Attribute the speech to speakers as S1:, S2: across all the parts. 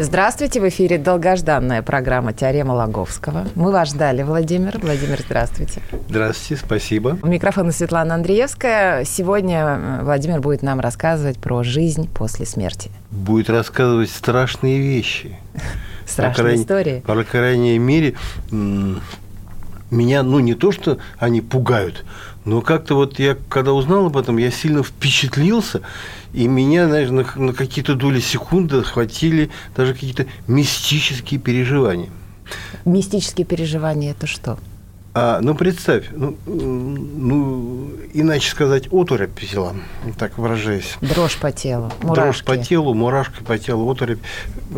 S1: Здравствуйте, в эфире долгожданная программа «Теорема Логовского». Мы вас ждали, Владимир. Владимир, здравствуйте.
S2: Здравствуйте, спасибо.
S1: У микрофона Светлана Андреевская. Сегодня э, Владимир будет нам рассказывать про жизнь после смерти.
S2: Будет рассказывать страшные вещи.
S1: Страшные истории.
S2: По крайней мере, меня, ну, не то, что они пугают, но как-то вот я, когда узнал об этом, я сильно впечатлился, и меня, знаешь, на, на какие-то доли секунды охватили даже какие-то мистические переживания.
S1: Мистические переживания – это что?
S2: А, ну, представь, ну, ну, иначе сказать, оторопь взяла, так выражаясь.
S1: Дрожь по телу,
S2: Дрожь
S1: мурашки.
S2: по телу, мурашки по телу, оторопь,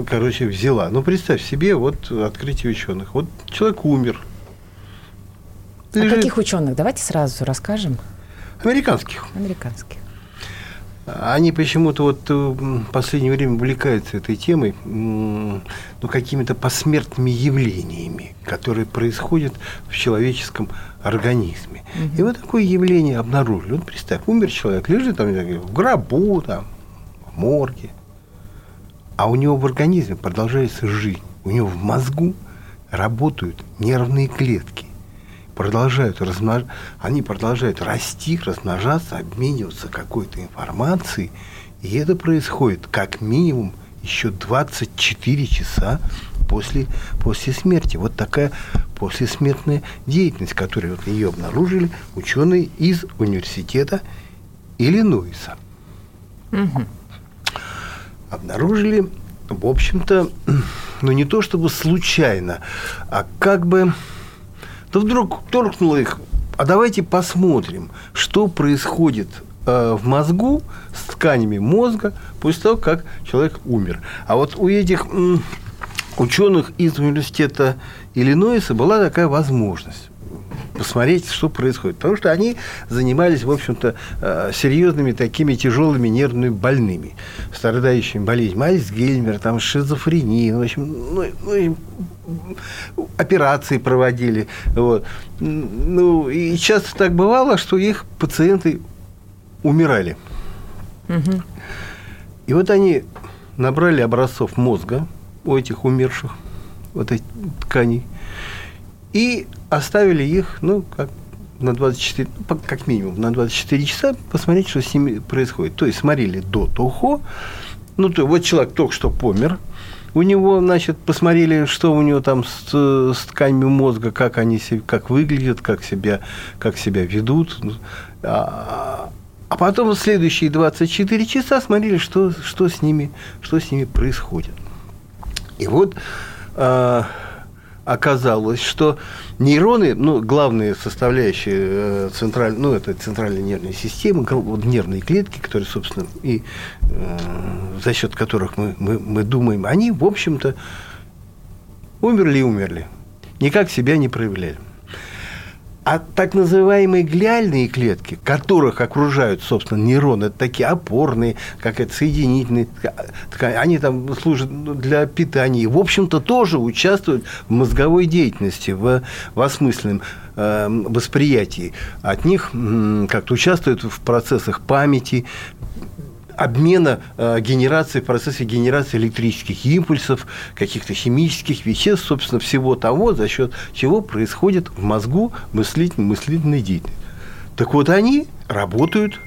S2: короче, взяла. Ну, представь себе, вот открытие ученых. Вот человек умер.
S1: О
S2: Лежит-
S1: каких ученых? Давайте сразу расскажем.
S2: Американских.
S1: Американских.
S2: Они почему-то вот э, в последнее время увлекаются этой темой, ну, какими-то посмертными явлениями, которые происходят в человеческом организме. И вот такое явление обнаружили. Вот представь, умер человек, лежит там в гробу, там, в морге, а у него в организме продолжается жизнь. У него в мозгу работают нервные клетки. Продолжают размнож... Они продолжают расти, размножаться, обмениваться какой-то информацией. И это происходит как минимум еще 24 часа после, после смерти. Вот такая послесмертная деятельность, которую вот ее обнаружили ученые из университета Иллинойса обнаружили, в общем-то, ну не то чтобы случайно, а как бы, то вдруг торкнуло их, а давайте посмотрим, что происходит э, в мозгу с тканями мозга после того, как человек умер. А вот у этих ученых из университета Иллинойса была такая возможность посмотреть, что происходит. Потому что они занимались, в общем-то, э, серьезными такими тяжелыми нервными больными, страдающими болезнью Альцгеймера, там, шизофрении, ну, в общем, ну, ну, операции проводили. Вот. Ну, и часто так бывало, что их пациенты умирали.
S1: Мгм.
S2: И вот они набрали образцов мозга у этих умерших, вот этих тканей, и оставили их, ну, как на 24, ну, как минимум на 24 часа посмотреть, что с ними происходит. То есть смотрели до того, ну, то, вот человек только что помер, у него, значит, посмотрели, что у него там с, с тканями мозга, как они как выглядят, как себя, как себя ведут. А, а потом следующие 24 часа смотрели, что, что, с, ними, что с ними происходит. И вот а, оказалось, что нейроны, ну, главные составляющие э, централь, ну, это центральной нервной системы, вот нервные клетки, которые, собственно, и э, за счет которых мы, мы, мы думаем, они, в общем-то, умерли и умерли. Никак себя не проявляли. А так называемые глиальные клетки, которых окружают, собственно, нейроны, это такие опорные, как это соединительные ткани, они там служат ну, для питания. В общем-то, тоже участвуют в мозговой деятельности, в, в осмысленном э, восприятии. От них как-то участвуют в процессах памяти, обмена э, генерации, в процессе генерации электрических импульсов, каких-то химических веществ, собственно, всего того, за счет чего происходит в мозгу мыслительная, мыслительная деятельность. Так вот, они работают,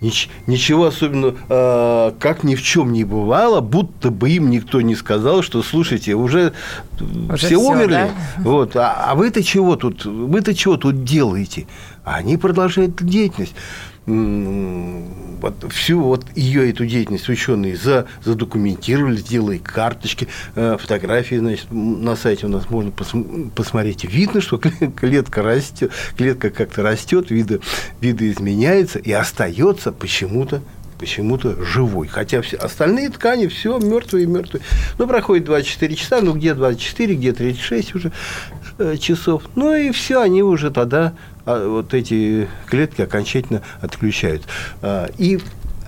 S2: нич- ничего особенного, э, как ни в чем не бывало, будто бы им никто не сказал, что, слушайте, уже,
S1: Уже
S2: все
S1: всё,
S2: умерли,
S1: да?
S2: вот, а, а вы-то чего тут, вы-то чего тут делаете? А они продолжают деятельность. Вот всю вот ее эту деятельность ученые за, задокументировали, сделали карточки, э, фотографии, значит, на сайте у нас можно пос- посмотреть. Видно, что кле- клетка растет, клетка как-то растет, виды, виды изменяются и остается почему-то почему-то живой. Хотя все остальные ткани все мертвые, мертвые. Ну, проходит 24 часа, ну, где 24, где 36 уже. Э, часов. Ну и все, они уже тогда а, вот эти клетки окончательно отключают. А, и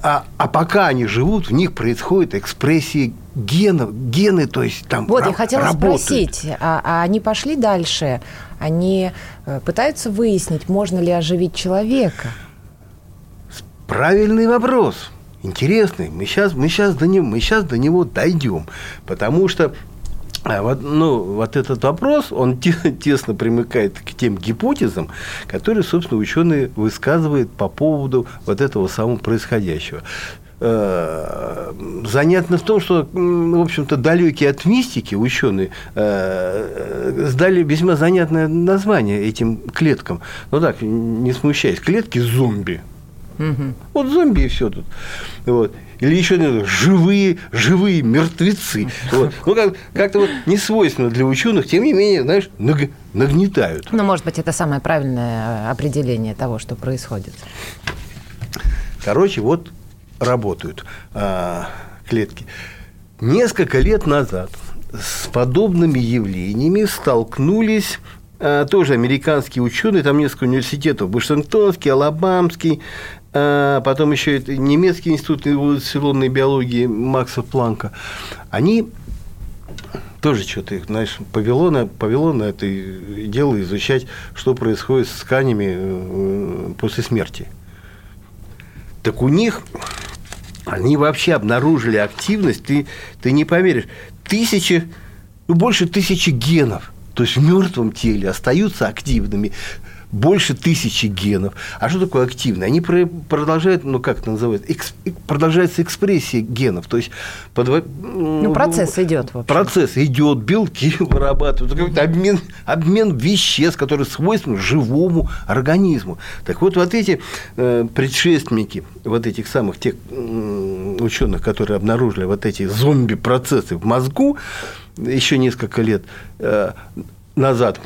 S2: а, а пока они живут, в них происходит экспрессия генов, гены, то есть там
S1: Вот, я хотела работают. спросить, а, а они пошли дальше? Они э, пытаются выяснить, можно ли оживить человека?
S2: Правильный вопрос. Интересный. Мы сейчас, мы сейчас, до, него, мы сейчас до него дойдем. Потому что вот, ну, вот этот вопрос, он тесно примыкает к тем гипотезам, которые, собственно, ученые высказывают по поводу вот этого самого происходящего. Э, занятно в том, что, в общем-то, далекие от мистики ученые э, сдали весьма занятное название этим клеткам. Ну так, не смущаясь, клетки зомби. Угу. Вот зомби и все тут. Вот или еще не живые, живые мертвецы. Вот. Ну, как, как-то вот не свойственно для ученых, тем не менее, знаешь, наг, нагнетают.
S1: Ну, может быть, это самое правильное определение того, что происходит.
S2: Короче, вот работают а, клетки. Несколько лет назад с подобными явлениями столкнулись а, тоже американские ученые, там несколько университетов, Вашингтонский, Алабамский, потом еще это немецкий институт эволюционной биологии Макса Планка, они тоже что-то их, знаешь, повело на, повело на это дело изучать, что происходит с тканями э, после смерти. Так у них они вообще обнаружили активность, ты, ты не поверишь, тысячи, ну, больше тысячи генов, то есть в мертвом теле остаются активными больше тысячи генов. А что такое активные? Они продолжают, ну как это называется, экс, продолжается экспрессия генов. То есть под,
S1: ну, процесс идет.
S2: Процесс идет, белки вырабатывают, какой-то обмен, обмен веществ, который свойственен живому организму. Так вот, вот эти э, предшественники вот этих самых тех э, ученых, которые обнаружили вот эти зомби-процессы в мозгу еще несколько лет э, назад,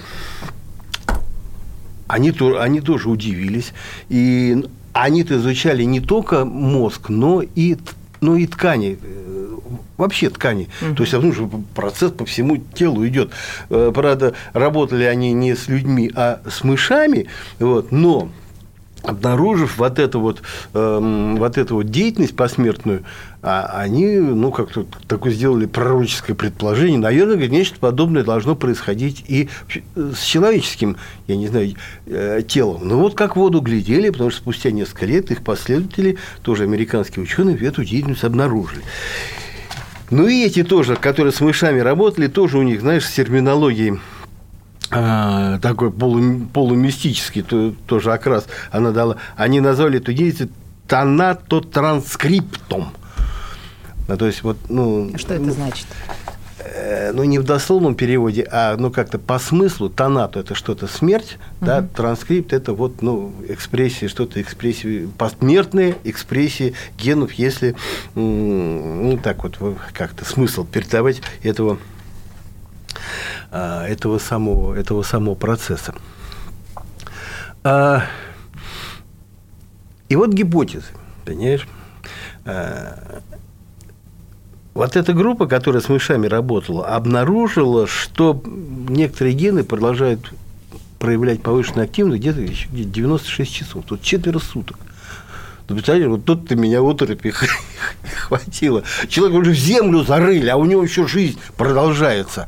S2: они, они тоже удивились. И они-то изучали не только мозг, но и, но и ткани э, вообще ткани. Угу. То есть ну, процесс по всему телу идет. Э, правда, работали они не с людьми, а с мышами, вот, но обнаружив вот эту вот, э, вот эту вот деятельность посмертную, а они, ну, как-то такое сделали пророческое предположение. Наверное, говорит, нечто подобное должно происходить и с человеческим, я не знаю, э, телом. Ну, вот как воду глядели, потому что спустя несколько лет их последователи, тоже американские ученые, эту деятельность обнаружили. Ну, и эти тоже, которые с мышами работали, тоже у них, знаешь, с терминологией а, такой полу, полумистический то, тоже окрас она дала. Они назвали эту деятельность тонатотранскриптом. Ну, то есть, вот, ну,
S1: Что это значит?
S2: Э, ну, не в дословном переводе, а ну как-то по смыслу тонату это что-то смерть, угу. да, транскрипт это вот, ну, экспрессия, что-то экспрессия, посмертные экспрессии генов, если, ну, так вот, как-то смысл передавать этого а, этого самого, этого самого процесса. А, и вот гипотезы, понимаешь? Вот эта группа, которая с мышами работала, обнаружила, что некоторые гены продолжают проявлять повышенную активность где-то 96 часов. Тут четверо суток. Ну, представляете, вот тут-то меня оторопи хватило. Человек уже в землю зарыли, а у него еще жизнь продолжается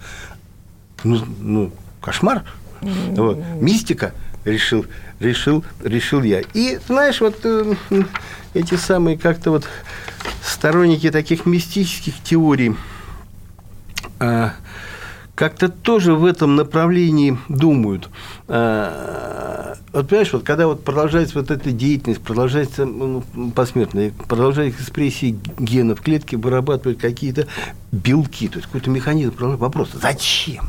S2: ну, ну кошмар. Вот. Мистика решил, решил, решил я. И знаешь, вот э, эти самые как-то вот сторонники таких мистических теорий э, как-то тоже в этом направлении думают. Э, вот понимаешь, вот когда вот продолжается вот эта деятельность, продолжается ну, посмертная, продолжается экспрессия генов, клетки вырабатывают какие-то белки, то есть какой-то механизм. Вопрос, зачем?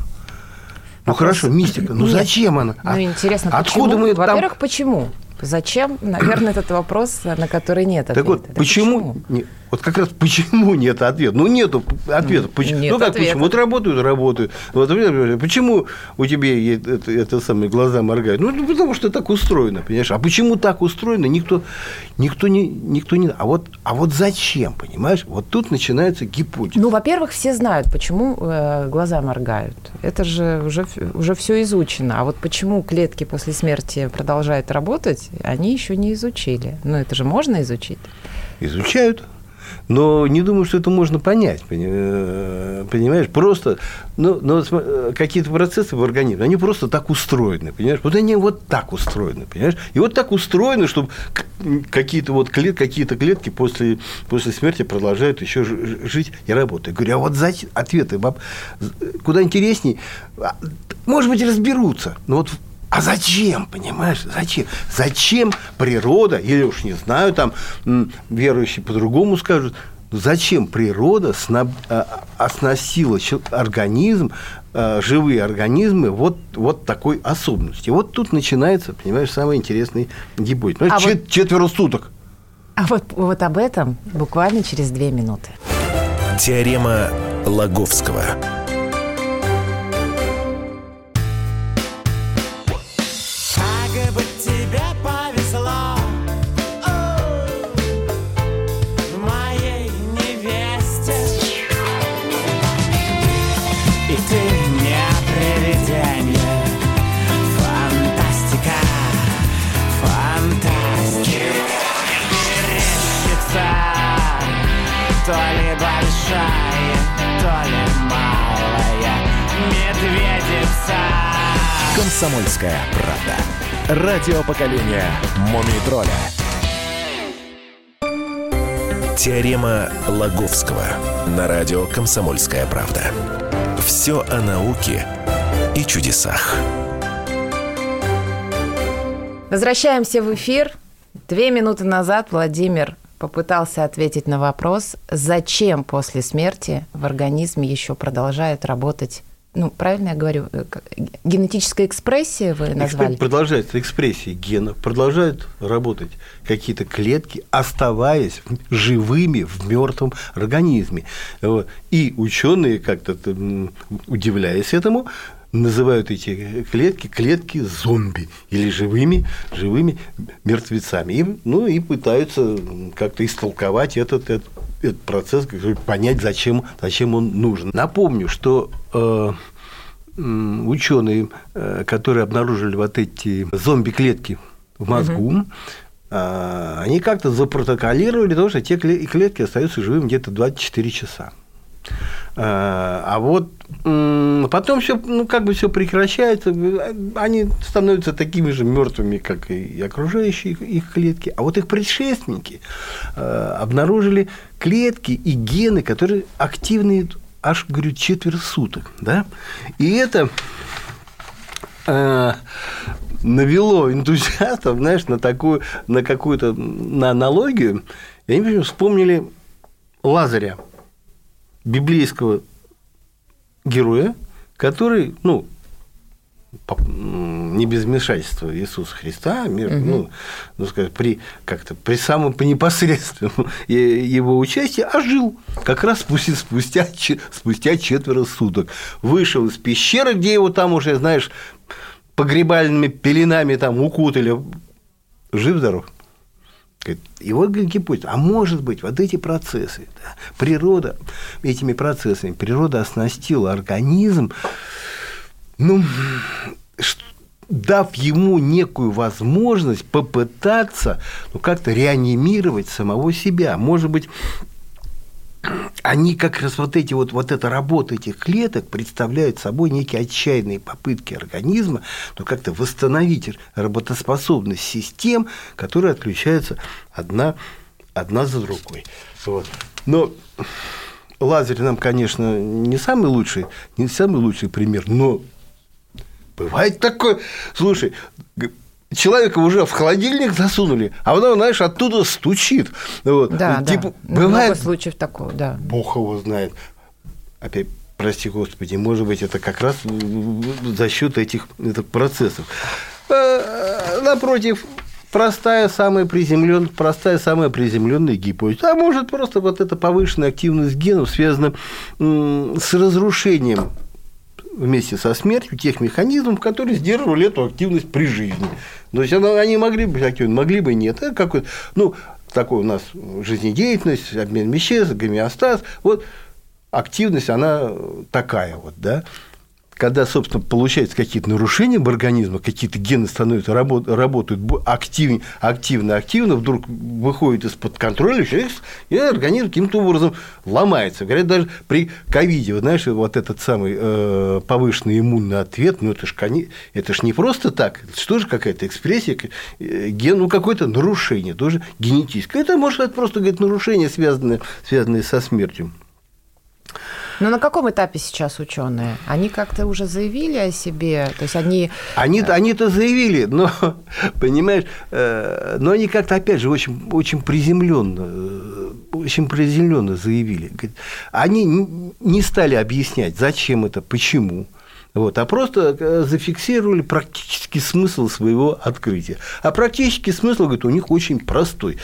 S2: Ну хорошо, мистика. Ну Нет. зачем она?
S1: Ну а интересно, Откуда почему? мы Во-первых, там... почему? Зачем? Наверное, этот вопрос, на который нет ответа.
S2: Так вот, почему? почему? Вот как раз почему нет ответа? Ну, нету ответа. Почему?
S1: Нет
S2: ну, как
S1: ответа.
S2: почему? Вот работают, работают. Вот, почему у тебя это, это самые глаза моргают? Ну, потому что так устроено, понимаешь? А почему так устроено, никто, никто, не, никто не... А вот, а вот зачем, понимаешь? Вот тут начинается гипотеза.
S1: Ну, во-первых, все знают, почему э, глаза моргают. Это же уже, уже все изучено. А вот почему клетки после смерти продолжают работать, они еще не изучили. Но это же можно изучить.
S2: Изучают. Но не думаю, что это можно понять, пони- понимаешь? Просто, ну, ну, см- какие-то процессы в организме, они просто так устроены, понимаешь? Вот они вот так устроены, понимаешь? И вот так устроены, чтобы какие-то вот клет, какие-то клетки после, после смерти продолжают еще жить и работать. Я говорю, а вот зачем? Ответы баб, куда интересней. А, Может быть, разберутся. Но вот а зачем, понимаешь, зачем? Зачем природа, или уж не знаю, там верующие по-другому скажут, зачем природа снаб- а, оснастила организм, а, живые организмы вот, вот такой особенности. Вот тут начинается, понимаешь, самый интересный гипотез. Понимаешь,
S1: А вот-
S2: чет- четверо суток.
S1: А вот, вот об этом буквально через две минуты.
S3: Теорема Лаговского. Комсомольская правда. Радио поколения Мумий тролля. Теорема Лаговского на радио Комсомольская правда. Все о науке и чудесах.
S1: Возвращаемся в эфир. Две минуты назад Владимир попытался ответить на вопрос, зачем после смерти в организме еще продолжает работать, ну, правильно я говорю, э, как- генетическая экспрессия вы назвали?
S2: Экспре- Продолжается экспрессия генов, продолжают работать какие-то клетки, оставаясь живыми в мертвом организме. Вот. И ученые, как-то удивляясь этому, называют эти клетки клетки зомби или живыми, живыми мертвецами. И, ну и пытаются как-то истолковать этот, этот, этот процесс, понять, зачем, зачем он нужен. Напомню, что э, ученые, э, которые обнаружили вот эти зомби-клетки в мозгу, а, они как-то запротоколировали то, что те кле- клетки остаются живыми где-то 24 часа. А а вот потом все, ну, как бы все прекращается, они становятся такими же мертвыми, как и окружающие их- клетки. А вот их предшественники э, обнаружили клетки и гены, которые активны аж, говорю, четверть суток. Да? И это э, навело энтузиастов, знаешь, на такую, на какую-то, на аналогию. И они почему вспомнили Лазаря, библейского героя, который, ну, не без вмешательства Иисуса Христа, мир, ну, ну, сказать, при, как-то, при самом по непосредственном его участии ожил как раз спустя, спустя, спустя четверо суток. Вышел из пещеры, где его там уже, знаешь, погребальными пеленами там укутали. Жив-здоров. Говорит, Его гипотеза, а может быть, вот эти процессы, да, природа, этими процессами природа оснастила организм, ну, дав ему некую возможность попытаться ну, как-то реанимировать самого себя. Может быть, они как раз вот эти вот, вот эта работа этих клеток представляют собой некие отчаянные попытки организма ну, как-то восстановить работоспособность систем, которые отключаются одна, одна за другой. Вот. Но Лазарь нам, конечно, не самый лучший, не самый лучший пример, но бывает такое. Слушай, человека уже в холодильник засунули, а потом, знаешь, оттуда стучит. Вот.
S1: Да,
S2: типа,
S1: да.
S2: бывает,
S1: Много случаев такого, да.
S2: Бог его знает. Опять, прости господи, может быть, это как раз за счет этих, этих процессов. Э, Напротив, простая, самая приземленная, простая, самая приземленная гипотеза. А может, просто вот эта повышенная активность генов связана с разрушением вместе со смертью тех механизмов, которые сдерживали эту активность при жизни. То есть они могли быть активны, могли бы нет. Это какой ну, такой у нас жизнедеятельность, обмен веществ, гомеостаз. Вот активность, она такая вот, да когда, собственно, получаются какие-то нарушения в организме, какие-то гены становятся, работают активнее, активно, активно, вдруг выходит из-под контроля, и организм каким-то образом ломается. Говорят, даже при ковиде, вы знаешь, вот этот самый э, повышенный иммунный ответ, ну это ж, это ж не просто так, это же какая-то экспрессия, э, ген, ну какое-то нарушение, тоже генетическое. Это может быть просто говорит, нарушение, связанное, связанное со смертью.
S1: Но на каком этапе сейчас ученые? Они как-то уже заявили о себе? То есть они...
S2: Они, э, они-то заявили, но, понимаешь, э, но они как-то, опять же, очень, очень приземленно, э, очень приземленно заявили. Они не стали объяснять, зачем это, почему. Вот, а просто зафиксировали практический смысл своего открытия. А практический смысл, говорит, у них очень простой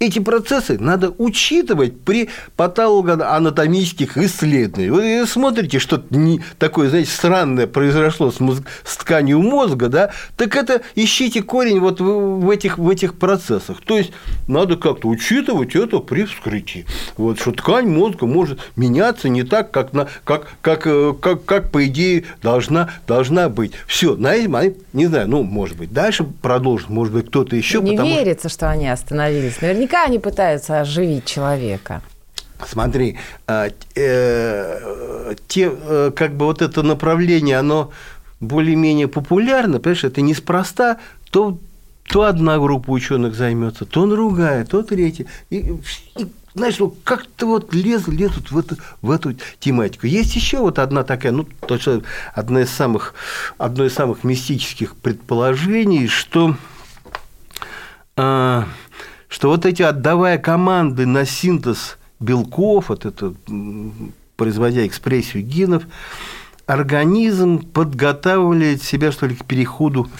S2: эти процессы надо учитывать при патологоанатомических исследованиях. Вы смотрите, что не такое, знаете, странное произошло с, мозг, с тканью мозга, да, так это ищите корень вот в, в, этих, в этих процессах. То есть надо как-то учитывать это при вскрытии. Вот, что ткань мозга может меняться не так, как, на, как, как, э, как, как по идее должна, должна быть. Все, на этом не знаю, ну, может быть, дальше продолжат, может быть, кто-то еще.
S1: Не верится, что они остановились. Наверняка Наверняка они пытаются оживить человека.
S2: Смотри, а, э, те, э, как бы вот это направление, оно более-менее популярно, понимаешь, это неспроста, то, то одна группа ученых займется, то другая, то третья. И, и знаешь, ну, как-то вот лез, лезут в эту, в эту тематику. Есть еще вот одна такая, ну, точно одна из самых, одно из самых мистических предположений, что э, что вот эти, отдавая команды на синтез белков, вот это, производя экспрессию генов, организм подготавливает себя, что ли, к переходу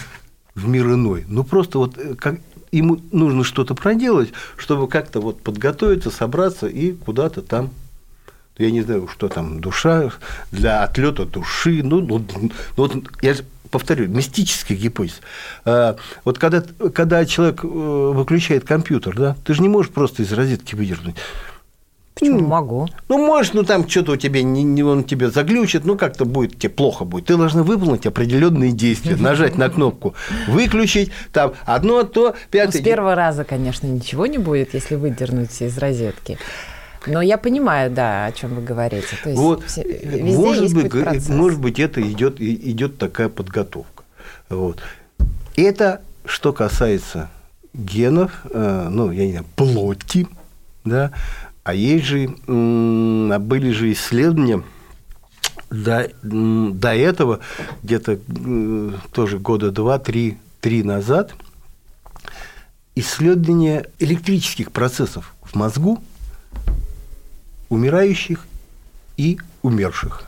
S2: в мир иной. Ну, просто вот э, как, ему нужно что-то проделать, чтобы как-то вот подготовиться, собраться и куда-то там я не знаю, что там, душа, для отлета души, ну, ну, ну вот я повторю, мистическая гипотеза. А, вот когда, когда человек э, выключает компьютер, да, ты же не можешь просто из розетки выдернуть.
S1: Почему ну, могу?
S2: Ну, можешь, ну там что-то у тебя не, не он тебе заглючит, ну как-то будет тебе плохо будет. Ты должна выполнить определенные действия, нажать на кнопку, выключить, там одно, то пятое.
S1: Ну, с первого раза, конечно, ничего не будет, если выдернуть из розетки. Но я понимаю, да, о чем вы говорите.
S2: То есть вот, может, быть, может быть, это идет, идет такая подготовка. Вот. Это что касается генов, э, ну, я не знаю, плоти, да, а есть же, были же исследования, до, до этого, где-то э, тоже года два-три три назад, исследования электрических процессов в мозгу умирающих и умерших.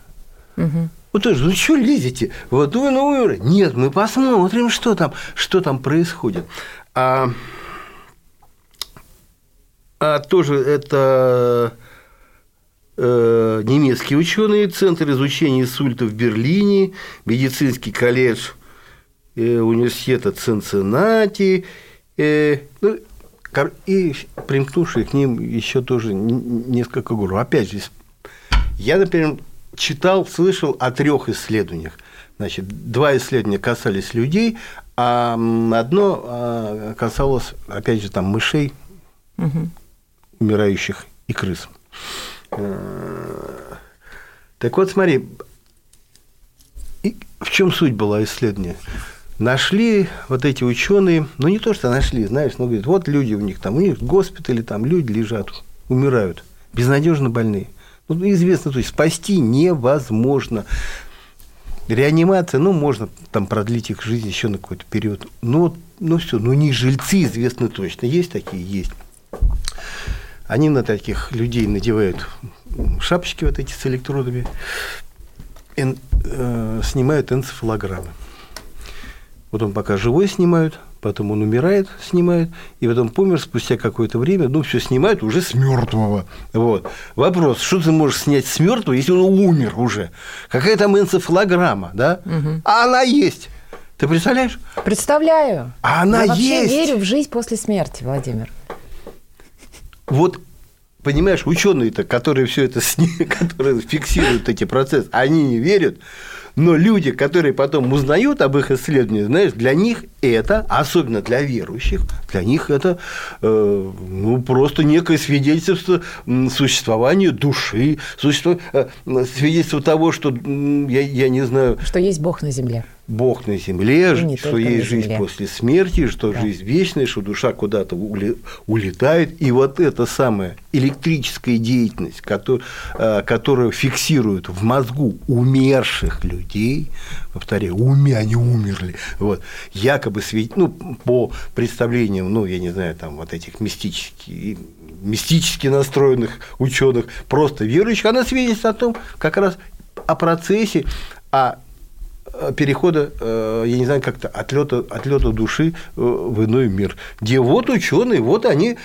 S2: Угу. Вот тоже, ну что лезете? Вот вы на умер. Нет, мы посмотрим, что там, что там происходит. А, а тоже это э, немецкие ученые, Центр изучения инсульта в Берлине, медицинский колледж э, университета Цинциннати. Э, ну, и примкнувшие к ним еще тоже несколько групп. Опять же, я, например, читал, слышал о трех исследованиях. Значит, два исследования касались людей, а одно а, касалось, опять же, там мышей, угу. умирающих и крыс. Э, так вот, смотри, в чем суть была исследования? Нашли вот эти ученые, ну не то, что нашли, знаешь, ну говорят, вот люди у них там, у них в госпитале там люди лежат, умирают, безнадежно больные. Ну, известно, то есть спасти невозможно. Реанимация, ну, можно там продлить их жизнь еще на какой-то период. Ну, ну все, ну не жильцы известно точно. Есть такие? Есть. Они на таких людей надевают шапочки вот эти с электродами, эн, э, снимают энцефалограммы. Вот он пока живой снимают, потом он умирает, снимает, и потом помер спустя какое-то время, ну, все снимают уже с мертвого. Вот. Вопрос, что ты можешь снять с мертвого, если он умер уже? Какая там энцефалограмма, да? А она есть. Ты представляешь?
S1: Представляю.
S2: А она
S1: Я вообще
S2: есть.
S1: верю в жизнь после смерти, Владимир.
S2: Вот понимаешь, ученые-то, которые все это сни- которые фиксируют эти процессы, они не верят. Но люди, которые потом узнают об их исследованиях, знаешь, для них это, особенно для верующих, для них это э, ну, просто некое свидетельство существования души, существо- э, свидетельство того, что я, я не знаю,
S1: Что есть Бог на земле.
S2: Бог на земле,
S1: не
S2: что есть жизнь
S1: земле.
S2: после смерти, что
S1: Да.
S2: жизнь вечная, что душа куда-то улетает. И вот эта самая электрическая деятельность, которая, которая фиксирует в мозгу умерших людей, повторяю, уме, они умерли, вот, якобы свет, ну, по представлениям, ну, я не знаю, там, вот этих мистических, мистически настроенных ученых, просто верующих, она свидетельствует о том, как раз о процессе, о э, перехода, э, я не знаю, как-то отлета, отлета души э, в иной мир. Где вот ученые, вот они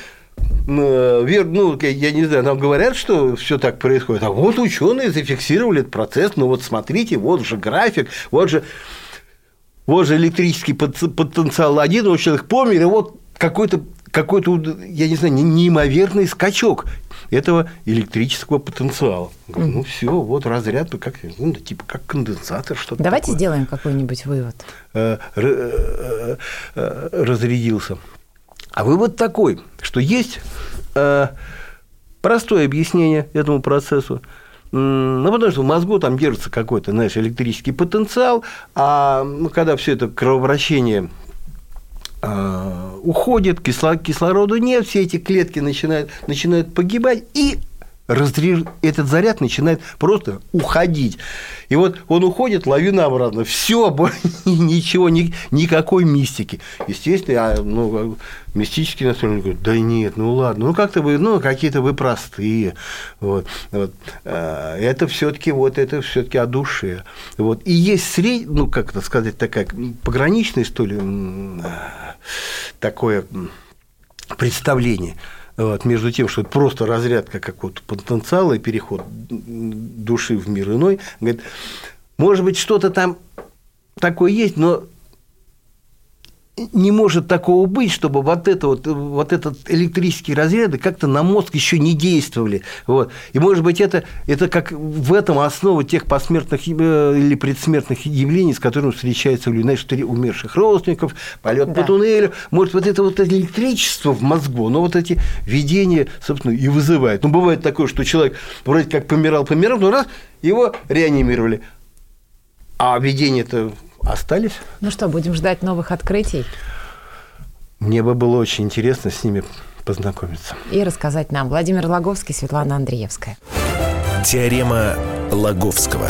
S2: вер, ну, я- не знаю, нам говорят, что все так происходит, а вот ученые зафиксировали этот процесс, ну вот смотрите, вот же график, вот же, вот же электрический пот- потенциал один, вот человек помер, и вот какой-то какой-то, я не знаю, не- неимоверный скачок этого электрического потенциала. Говорю, Ну все, вот разряд, как, ну, типа как конденсатор, что-то
S1: Давайте
S2: такое.
S1: сделаем какой-нибудь вывод.
S2: Э, э, э, разрядился. А вывод такой, что есть э, простое объяснение этому процессу. Ну, потому что в мозгу там держится какой-то, знаешь, электрический потенциал, а когда все это кровообращение э, уходит, кисло- кислорода нет, все эти клетки начинают, начинают погибать, и разряж- этот заряд начинает просто уходить. И вот он уходит, лавина обратно. Все, ничего, ни- никакой мистики. Естественно, а, ну, мистический настроенный говорит, да нет, ну ладно, ну как-то вы, ну какие-то вы простые. Вот, вот. А, Это все-таки вот это все-таки о душе. Вот. И есть сред... ну как это сказать, такая пограничная, что ли, а, такое представление вот, между тем, что это просто разрядка какого-то потенциала и переход души в мир иной. Говорит, может быть, что-то там такое есть, но не может такого быть, чтобы вот, это вот, вот этот электрические разряды как-то на мозг еще не действовали. Вот. И, может быть, это, это как в этом основа тех посмертных э, или предсмертных явлений, с которыми встречаются люди, знаешь, что умерших родственников, полет
S1: Да.
S2: по туннелю. Может, вот это вот электричество в мозгу, но вот эти видения, собственно, и вызывает. Ну, бывает такое, что человек вроде как помирал, помирал, но раз, его реанимировали. А видения-то остались.
S1: Ну что, будем ждать новых открытий
S2: Мне бы было очень интересно с ними познакомиться.
S1: и рассказать нам. Владимир Логовский, Светлана Андреевская.
S3: Теорема Лаговского.